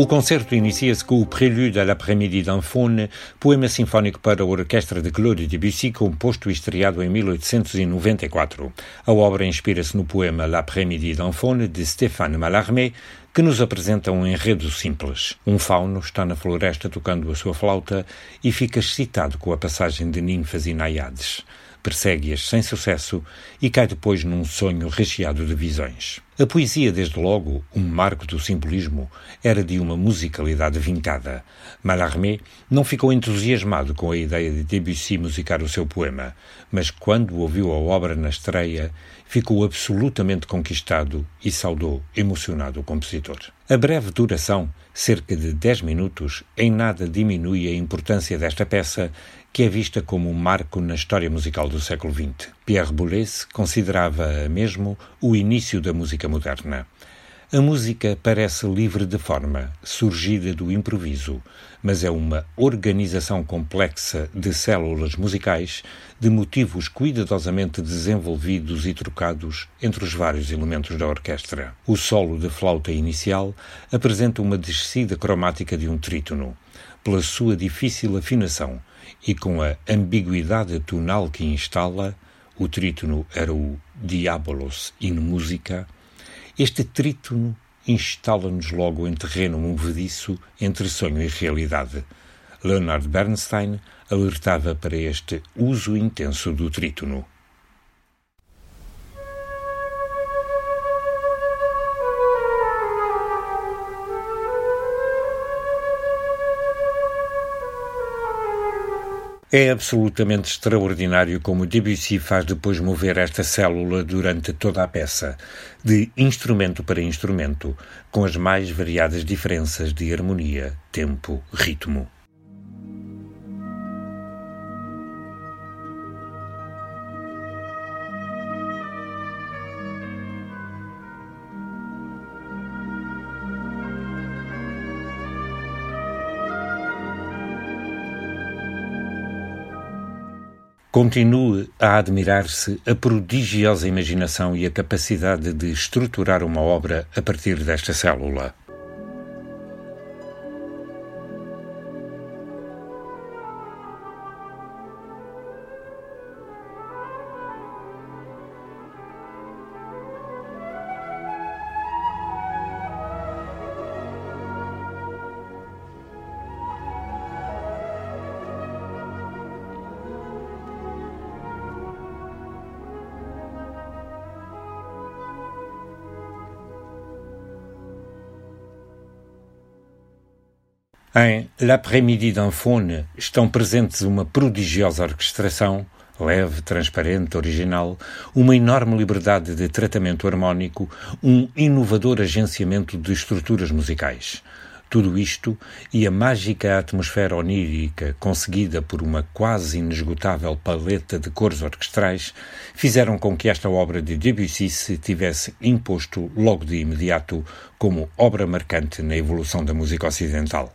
O concerto inicia-se com o Prélude à l'après-midi d'un faune, poema sinfónico para a orquestra de Claude Debussy, composto e estreado em 1894. A obra inspira-se no poema L'après-midi d'un faune, de Stéphane Mallarmé, que nos apresenta um enredo simples. Um fauno está na floresta tocando a sua flauta e fica excitado com a passagem de ninfas e naiades persegue-as sem sucesso e cai depois num sonho recheado de visões. A poesia, desde logo, um marco do simbolismo, era de uma musicalidade vincada. Mallarmé não ficou entusiasmado com a ideia de Debussy musicar o seu poema, mas quando ouviu a obra na estreia, ficou absolutamente conquistado e saudou emocionado o compositor. A breve duração, cerca de dez minutos, em nada diminui a importância desta peça que é vista como um marco na história musical do século XX. Pierre Boulez considerava mesmo o início da música moderna. A música parece livre de forma, surgida do improviso, mas é uma organização complexa de células musicais, de motivos cuidadosamente desenvolvidos e trocados entre os vários elementos da orquestra. O solo de flauta inicial apresenta uma descida cromática de um trítono. Pela sua difícil afinação, e com a ambiguidade tonal que instala, o trítono era o Diabolos in Música, este trítono instala-nos logo em terreno movediço entre sonho e realidade. Leonard Bernstein alertava para este uso intenso do trítono. É absolutamente extraordinário como Debussy faz depois mover esta célula durante toda a peça, de instrumento para instrumento, com as mais variadas diferenças de harmonia, tempo, ritmo. Continue a admirar-se a prodigiosa imaginação e a capacidade de estruturar uma obra a partir desta célula. Em L'après-midi d'un faune estão presentes uma prodigiosa orquestração, leve, transparente, original, uma enorme liberdade de tratamento harmónico, um inovador agenciamento de estruturas musicais. Tudo isto e a mágica atmosfera onírica conseguida por uma quase inesgotável paleta de cores orquestrais fizeram com que esta obra de Debussy se tivesse imposto logo de imediato como obra marcante na evolução da música ocidental.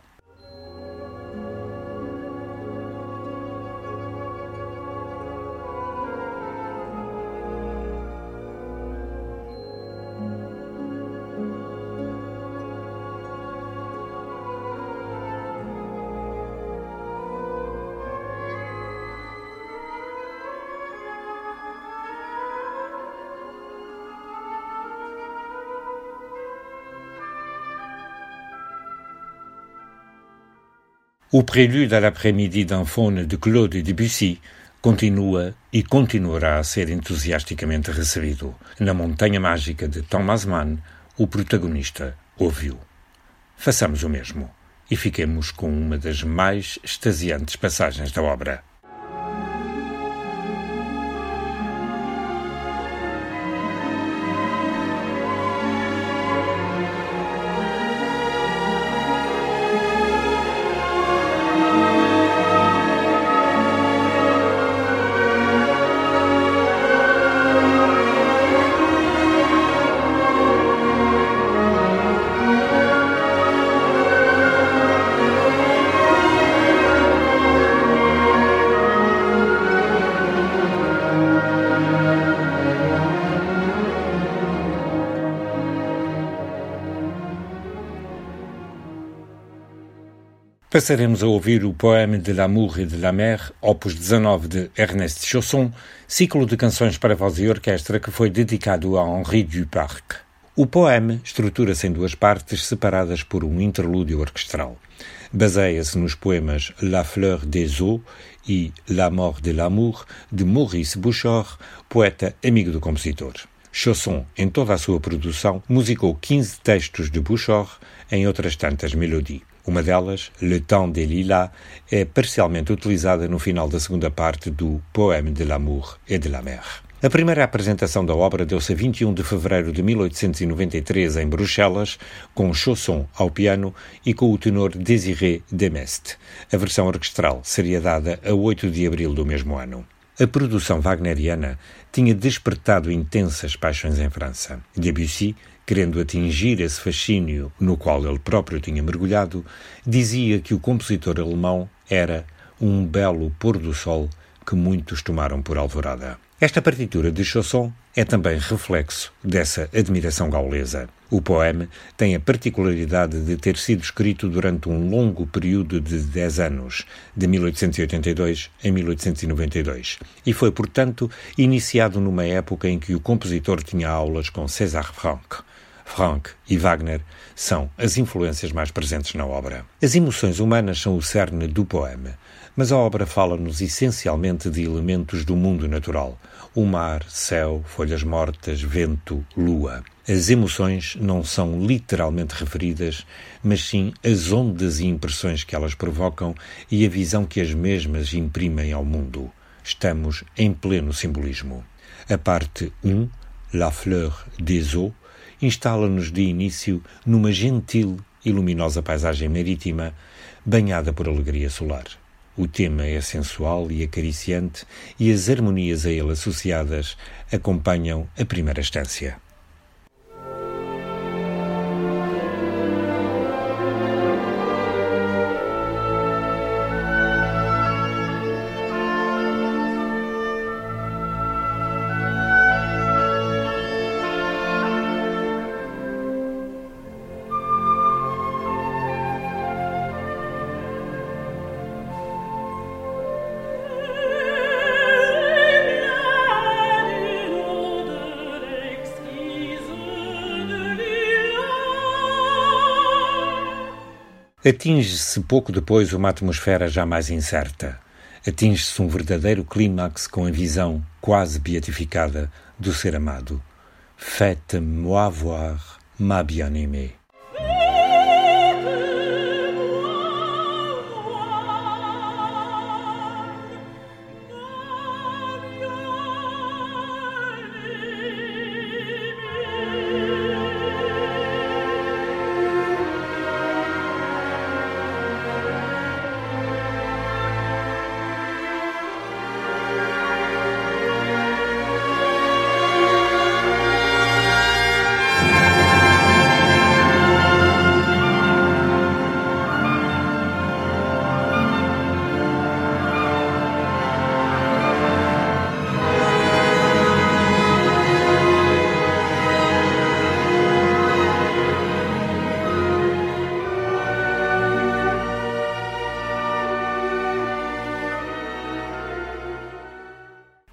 O Prélude à l'après-midi d'un faune de Claude Debussy continua e continuará a ser entusiasticamente recebido. Na Montanha Mágica de Thomas Mann, o protagonista ouviu. Façamos o mesmo e fiquemos com uma das mais extasiantes passagens da obra. Passaremos a ouvir o Poème de l'amour et de la mer, opus 19 de Ernest Chausson, ciclo de canções para voz e orquestra que foi dedicado a Henri Duparc. O poema estrutura-se em duas partes separadas por um interlúdio orquestral. Baseia-se nos poemas La fleur des eaux e La mort de l'amour, de Maurice Bouchard, poeta amigo do compositor. Chausson, em toda a sua produção, musicou 15 textos de Bouchard em outras tantas melodias. Uma delas, Le Temps des Lilas, é parcialmente utilizada no final da segunda parte do Poème de l'amour et de la mer. A primeira apresentação da obra deu-se a 21 de fevereiro de 1893 em Bruxelas, com Chausson ao piano e com o tenor Désiré Demeste. A versão orquestral seria dada a 8 de abril do mesmo ano. A produção wagneriana tinha despertado intensas paixões em França. Debussy querendo atingir esse fascínio no qual ele próprio tinha mergulhado, dizia que o compositor alemão era um belo pôr do sol que muitos tomaram por alvorada. Esta partitura de Chausson é também reflexo dessa admiração gaulesa. O poema tem a particularidade de ter sido escrito durante um longo período de 10 anos, de 1882 a 1892, e foi, portanto, iniciado numa época em que o compositor tinha aulas com César Franck. Franck e Wagner são as influências mais presentes na obra. As emoções humanas são o cerne do poema, mas a obra fala-nos essencialmente de elementos do mundo natural: o mar, céu, folhas mortas, vento, lua. As emoções não são literalmente referidas, mas sim as ondas e impressões que elas provocam e a visão que as mesmas imprimem ao mundo. Estamos em pleno simbolismo. A parte 1, La Fleur des Eaux, instala-nos de início numa gentil e luminosa paisagem marítima, banhada por alegria solar. O tema é sensual e acariciante e as harmonias a ele associadas acompanham a primeira estância. Atinge-se pouco depois uma atmosfera já mais incerta. Atinge-se um verdadeiro clímax com a visão quase beatificada do ser amado. Faites-moi voir ma bien-aimée.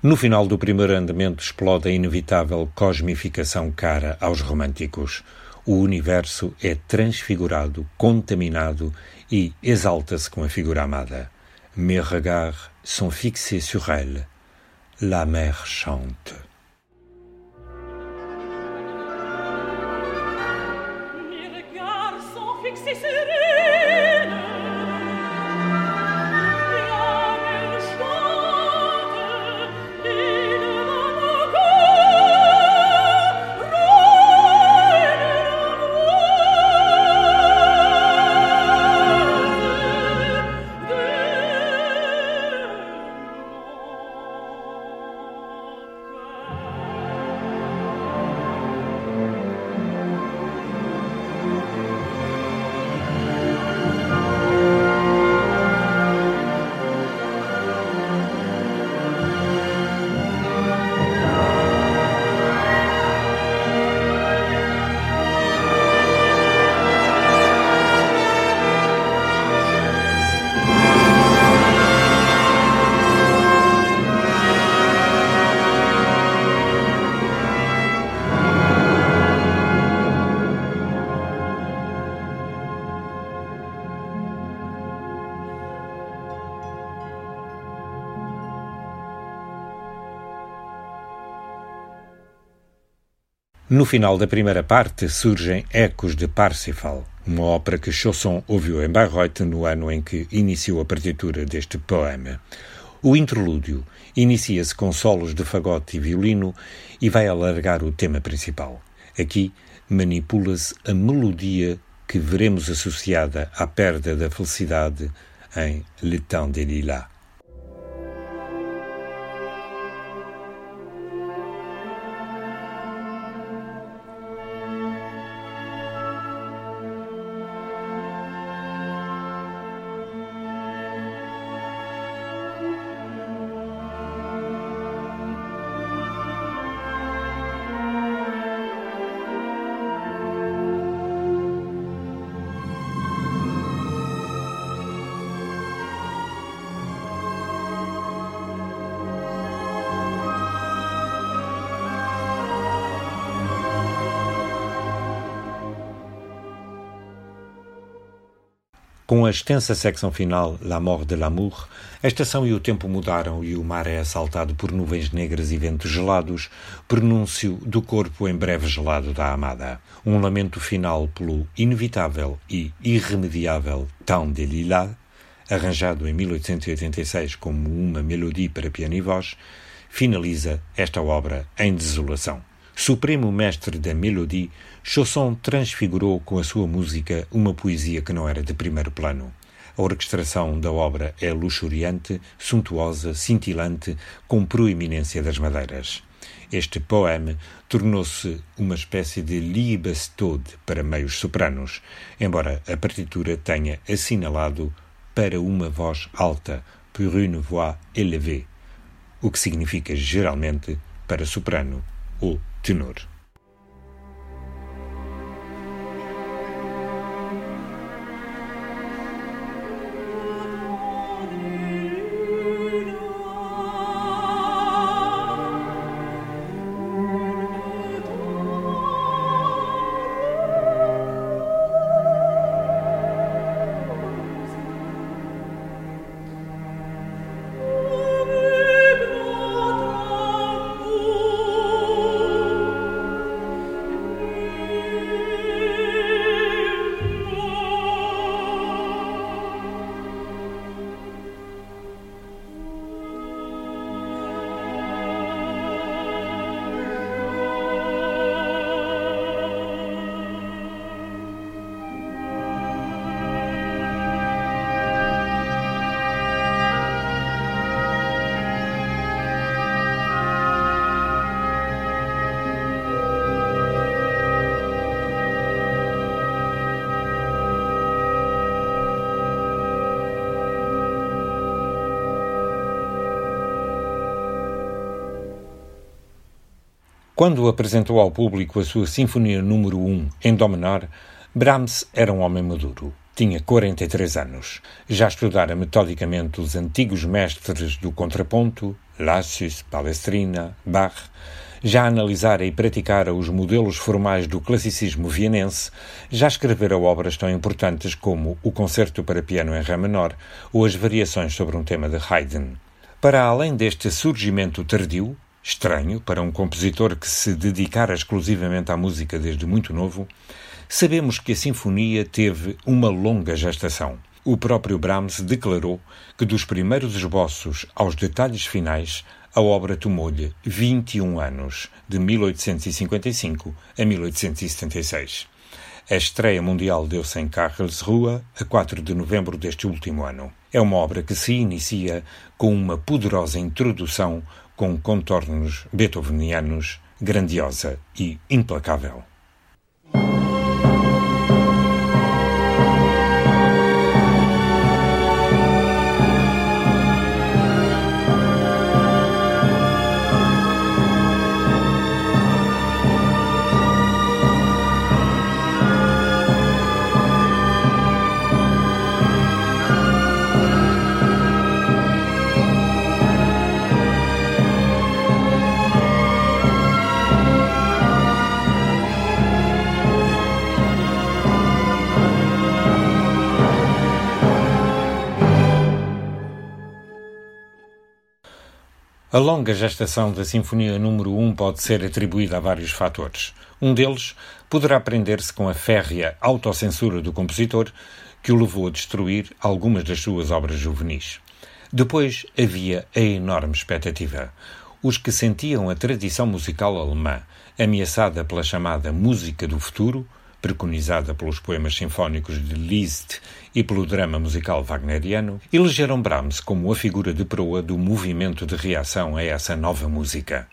No final do primeiro andamento explode a inevitável cosmificação cara aos românticos. O universo é transfigurado, contaminado e exalta-se com a figura amada. Mes regards sont fixés sur elle. La mer chante. No final da primeira parte surgem ecos de Parsifal, uma ópera que Chausson ouviu em Bayreuth no ano em que iniciou a partitura deste poema. O interlúdio inicia-se com solos de fagote e violino e vai alargar o tema principal. Aqui manipula-se a melodia que veremos associada à perda da felicidade em Le Temps des Lilas. Com a extensa secção final, La Mort de l'Amour, a estação e o tempo mudaram e o mar é assaltado por nuvens negras e ventos gelados, pronúncio do corpo em breve gelado da amada. Um lamento final pelo inevitável e irremediável Temps de Lilas, arranjado em 1886 como uma melodia para piano e voz, finaliza esta obra em desolação. Supremo mestre da melodia, Chausson transfigurou com a sua música uma poesia que não era de primeiro plano. A orquestração da obra é luxuriante, suntuosa, cintilante, com proeminência das madeiras. Este poema tornou-se uma espécie de Liebestod para meios sopranos, embora a partitura tenha assinalado para uma voz alta, pour une voix élevée, o que significa geralmente para soprano ou tenor. Quando apresentou ao público a sua Sinfonia número 1 em Dó menor, Brahms era um homem maduro. Tinha 43 anos. Já estudara metodicamente os antigos mestres do contraponto, Lassus, Palestrina, Bach, já analisara e praticara os modelos formais do classicismo vienense, já escrevera obras tão importantes como o Concerto para Piano em Ré menor ou as variações sobre um tema de Haydn. Para além deste surgimento tardio, estranho para um compositor que se dedicara exclusivamente à música desde muito novo, sabemos que a sinfonia teve uma longa gestação. O próprio Brahms declarou que dos primeiros esboços aos detalhes finais, a obra tomou-lhe 21 anos, de 1855 a 1876. A estreia mundial deu-se em Karlsruhe a 4 de novembro deste último ano. É uma obra que se inicia com uma poderosa introdução com contornos beethovenianos, grandiosa e implacável. A longa gestação da Sinfonia número 1 pode ser atribuída a vários fatores. Um deles poderá prender-se com a férrea autocensura do compositor, que o levou a destruir algumas das suas obras juvenis. Depois havia a enorme expectativa. Os que sentiam a tradição musical alemã ameaçada pela chamada música do futuro, preconizada pelos poemas sinfónicos de Liszt e pelo drama musical wagneriano, elegeram Brahms como a figura de proa do movimento de reação a essa nova música.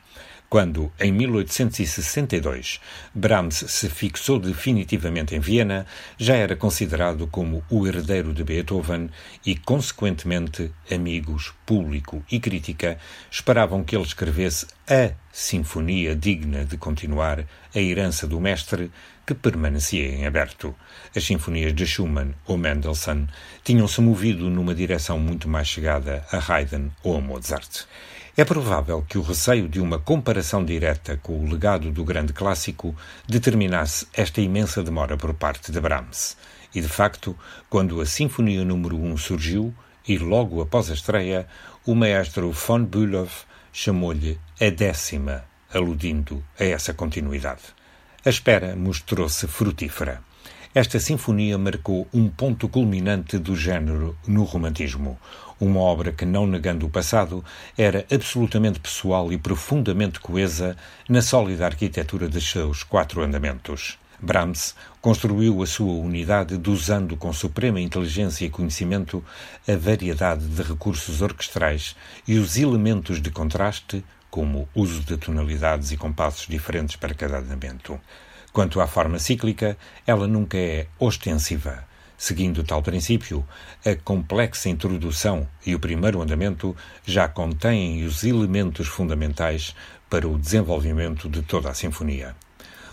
Quando, em 1862, Brahms se fixou definitivamente em Viena, já era considerado como o herdeiro de Beethoven e, consequentemente, amigos, público e crítica esperavam que ele escrevesse a sinfonia digna de continuar a herança do mestre que permanecia em aberto. As sinfonias de Schumann ou Mendelssohn tinham-se movido numa direção muito mais chegada a Haydn ou a Mozart. É provável que o receio de uma comparação direta com o legado do grande clássico determinasse esta imensa demora por parte de Brahms. E, de facto, quando a Sinfonia número 1 surgiu, e logo após a estreia, o maestro von Bülow chamou-lhe a décima, aludindo a essa continuidade. A espera mostrou-se frutífera. Esta sinfonia marcou um ponto culminante do género no romantismo, uma obra que, não negando o passado, era absolutamente pessoal e profundamente coesa na sólida arquitetura de seus quatro andamentos. Brahms construiu a sua unidade dosando com suprema inteligência e conhecimento a variedade de recursos orquestrais e os elementos de contraste, como uso de tonalidades e compassos diferentes para cada andamento. Quanto à forma cíclica, ela nunca é ostensiva. Seguindo tal princípio, a complexa introdução e o primeiro andamento já contêm os elementos fundamentais para o desenvolvimento de toda a sinfonia.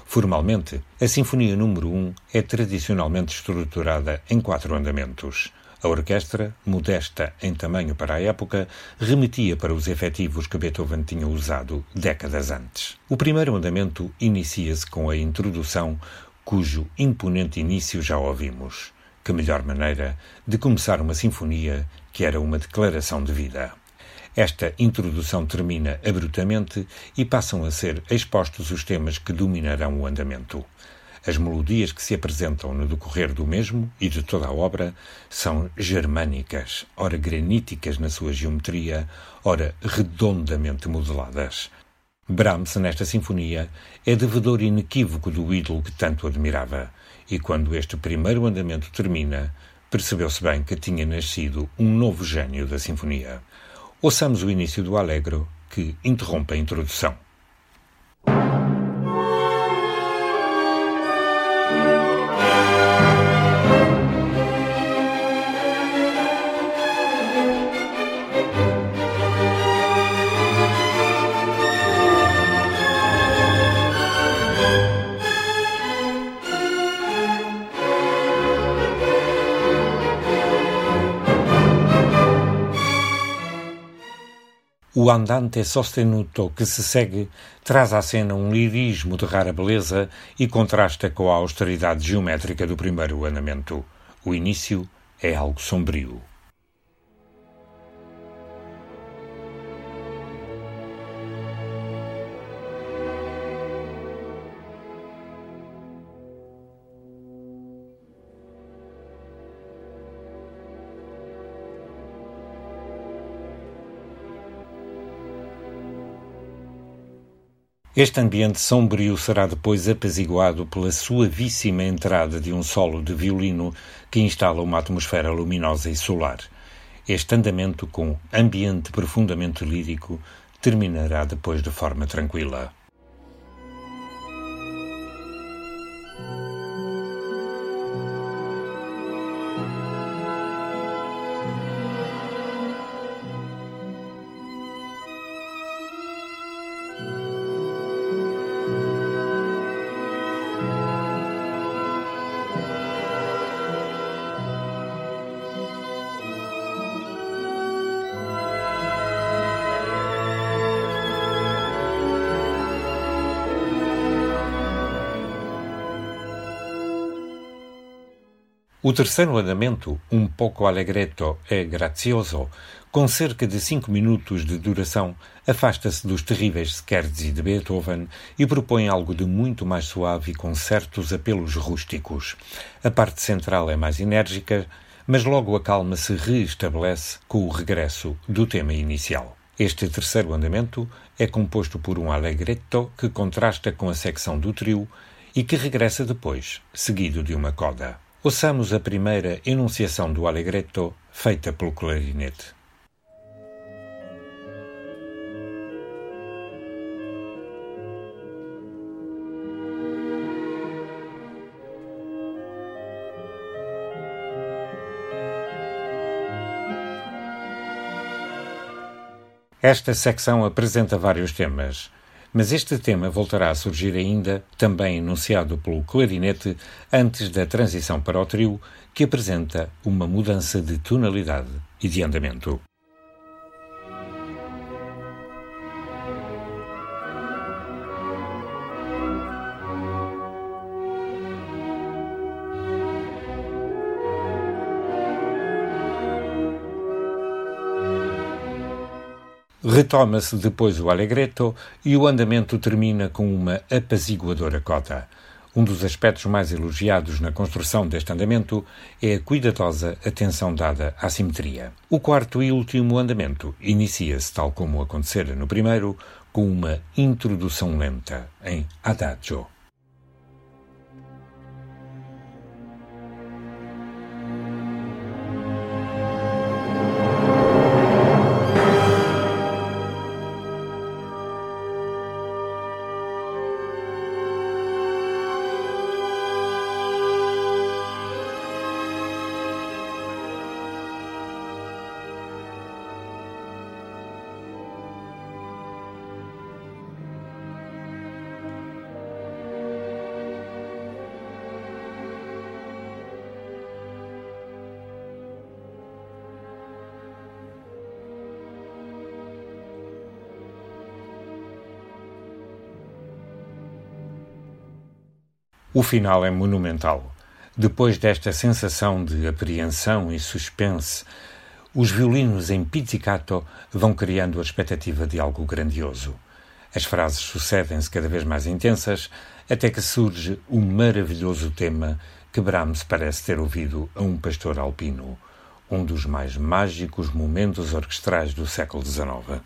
Formalmente, a Sinfonia número 1 é tradicionalmente estruturada em quatro andamentos. A orquestra, modesta em tamanho para a época, remetia para os efetivos que Beethoven tinha usado décadas antes. O primeiro andamento inicia-se com a introdução, cujo imponente início já ouvimos. Que melhor maneira de começar uma sinfonia que era uma declaração de vida. Esta introdução termina abruptamente e passam a ser expostos os temas que dominarão o andamento. As melodias que se apresentam no decorrer do mesmo e de toda a obra são germânicas, ora graníticas na sua geometria, ora redondamente modeladas. Brahms, nesta sinfonia, é devedor inequívoco do ídolo que tanto admirava e quando este primeiro andamento termina, percebeu-se bem que tinha nascido um novo gênio da sinfonia. Ouçamos o início do Allegro, que interrompe a introdução. O andante sostenuto que se segue traz à cena um lirismo de rara beleza e contrasta com a austeridade geométrica do primeiro andamento. O início é algo sombrio. Este ambiente sombrio será depois apaziguado pela suavíssima entrada de um solo de violino que instala uma atmosfera luminosa e solar. Este andamento, com ambiente profundamente lírico, terminará depois de forma tranquila. O terceiro andamento, um pouco allegretto e grazioso, com cerca de cinco minutos de duração, afasta-se dos terríveis scherzi de Beethoven e propõe algo de muito mais suave e com certos apelos rústicos. A parte central é mais enérgica, mas logo a calma se reestabelece com o regresso do tema inicial. Este terceiro andamento é composto por um allegretto que contrasta com a secção do trio e que regressa depois, seguido de uma coda. Ouçamos a primeira enunciação do allegretto feita pelo clarinete. Esta secção apresenta vários temas, mas este tema voltará a surgir ainda, também enunciado pelo clarinete, antes da transição para o trio, que apresenta uma mudança de tonalidade e de andamento. Retoma-se depois o allegretto e o andamento termina com uma apaziguadora cota. Um dos aspectos mais elogiados na construção deste andamento é a cuidadosa atenção dada à simetria. O quarto e último andamento inicia-se, tal como acontecera no primeiro, com uma introdução lenta em adagio. O final é monumental. Depois desta sensação de apreensão e suspense, os violinos em pizzicato vão criando a expectativa de algo grandioso. As frases sucedem-se cada vez mais intensas, até que surge o maravilhoso tema que Brahms parece ter ouvido a um pastor alpino, um dos mais mágicos momentos orquestrais do século XIX.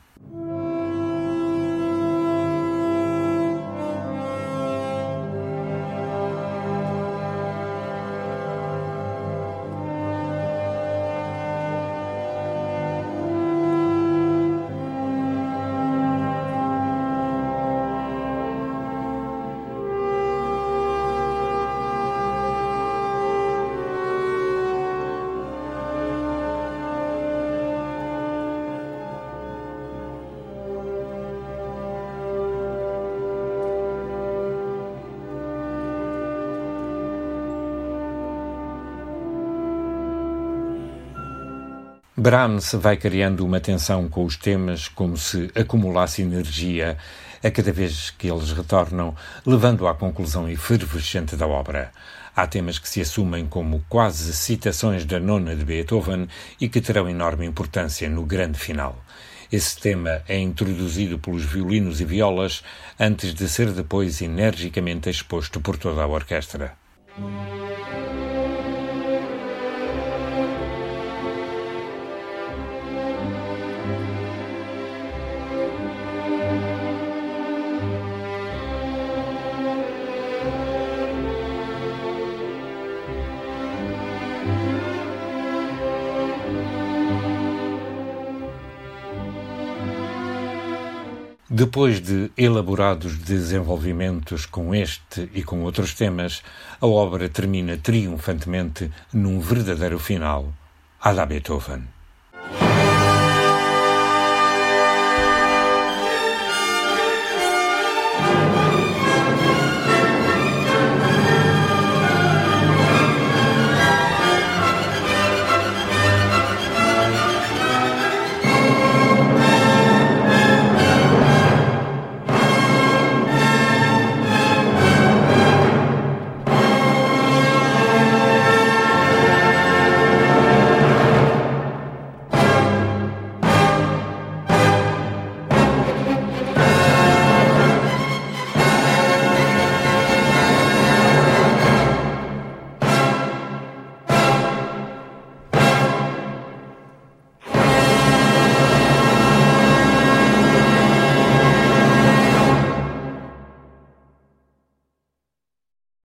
Brahms vai criando uma tensão com os temas como se acumulasse energia a cada vez que eles retornam, levando à conclusão efervescente da obra. Há temas que se assumem como quase citações da nona de Beethoven e que terão enorme importância no grande final. Esse tema é introduzido pelos violinos e violas antes de ser depois energicamente exposto por toda a orquestra. Depois de elaborados desenvolvimentos com este e com outros temas, a obra termina triunfantemente num verdadeiro final à la Beethoven.